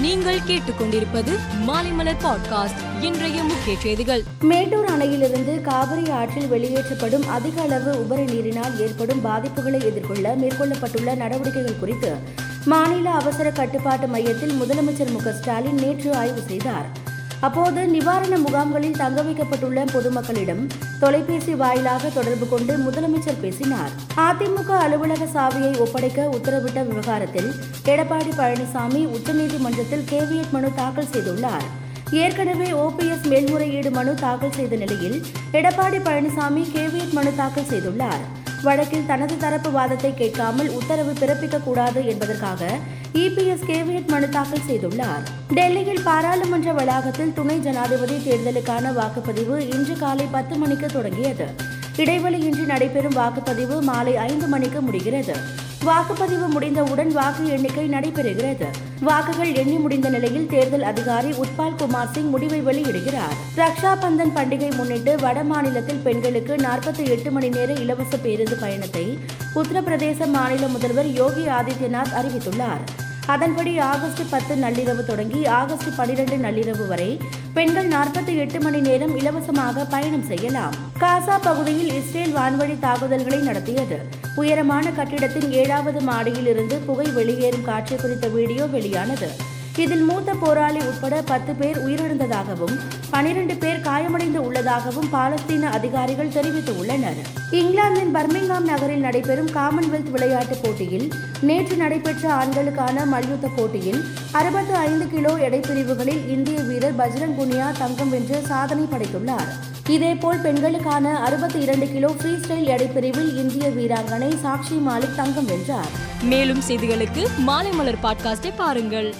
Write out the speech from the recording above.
நீங்கள் கேட்டுக்கொண்டிருப்பது மாலைமலர் பாட்காஸ்ட் இன்றைய முக்கிய செய்திகள். மேட்டூர் அணையிலிருந்து காவிரி ஆற்றில் வெளியேற்றப்படும் அதிக அளவு உபரி நீரினால் ஏற்படும் பாதிப்புகளை எதிர்கொள்ள மேற்கொள்ளப்பட்டுள்ள நடவடிக்கைகள் குறித்து மாநில அவசர கட்டுப்பாட்டு மையத்தில் முதலமைச்சர் மு ஸ்டாலின் நேற்று ஆய்வு செய்தார். அப்போது நிவாரண முகாம்களில் தங்க வைக்கப்பட்டுள்ள பொதுமக்களிடம் தொலைபேசி வாயிலாக தொடர்பு கொண்டு முதலமைச்சர் பேசினார். அதிமுக அலுவலக சாவியை ஒப்படைக்க உத்தரவிட்ட விவகாரத்தில் எடப்பாடி பழனிசாமி உச்சநீதிமன்றத்தில் கேவியட் மனு தாக்கல் செய்துள்ளார். ஏற்கனவே ஓபிஎஸ் மேல்முறையீடு மனு தாக்கல் செய்த நிலையில் எடப்பாடி பழனிசாமி கேவியட் மனு தாக்கல் செய்துள்ளார். வழக்கில் தனது தரப்பு வாதத்தை கேட்காமல் உத்தரவு பிறப்பிக்க கூடாது என்பதற்காக இபிஎஸ் கேவியட் மனு தாக்கல் செய்துள்ளார். டெல்லியில் பாராளுமன்ற வளாகத்தில் துணை ஜனாதிபதி தேர்தலுக்கான வாக்குப்பதிவு இன்று காலை பத்து மணிக்கு தொடங்கியது. இடைவெளியின்றி நடைபெறும் வாக்குப்பதிவு மாலை ஐந்து மணிக்கு முடிகிறது. வாக்குப்பதிவு முடிந்தவுடன் வாக்கு எண்ணிக்கை நடைபெறுகிறது. வாக்குகள் எண்ணி முடிந்த நிலையில் தேர்தல் அதிகாரி உத்பால் குமார் சிங் முடிவை வெளியிடுகிறார். ரக்ஷா பந்தன் பண்டிகை முன்னிட்டு வட மாநிலத்தில் பெண்களுக்கு நாற்பத்தி எட்டு மணி நேர இலவச பேருந்து பயணத்தை உத்தரப்பிரதேச மாநில முதல்வர் யோகி ஆதித்யநாத் அறிவித்துள்ளார். அதன்படி ஆகஸ்ட் பத்து நள்ளிரவு தொடங்கி ஆகஸ்ட் பனிரெண்டு நள்ளிரவு வரை பெண்கள் நாற்பத்தி எட்டு மணி நேரம் இலவசமாக பயணம் செய்யலாம். காசா பகுதியில் இஸ்ரேல் வான்வழி தாக்குதல்களை நடத்தியது. உயரமான கட்டிடத்தின் ஏழாவது மாடியில் இருந்து புகை வெளியேறும் காட்சி குறித்த வீடியோ வெளியானது. இதில் மூத்த போராளி உட்பட பத்து பேர் உயிரிழந்ததாகவும் பனிரெண்டு பேர் காயமடைந்து உள்ளதாகவும் பாலஸ்தீன அதிகாரிகள் தெரிவித்துள்ளனர். இங்கிலாந்தின் பர்மிங்ஹாம் நகரில் நடைபெறும் காமன்வெல்த் விளையாட்டுப் போட்டியில் நேற்று நடைபெற்ற ஆண்களுக்கான மல்யுத்த போட்டியில் அறுபத்து ஐந்து கிலோ எடை பிரிவுகளில் இந்திய வீரர் பஜ்ரங் புனியா தங்கம் வென்று சாதனை படைத்துள்ளார். இதேபோல் பெண்களுக்கான அறுபத்தி இரண்டு கிலோ ஃப்ரீ ஸ்டைல் எடைப்பிரிவில் இந்திய வீராங்கனை சாக்ஷி மாலிக் தங்கம் வென்றார். மேலும் செய்திகளுக்கு மாலை மலர் பாட்காஸ்டை பாருங்கள்.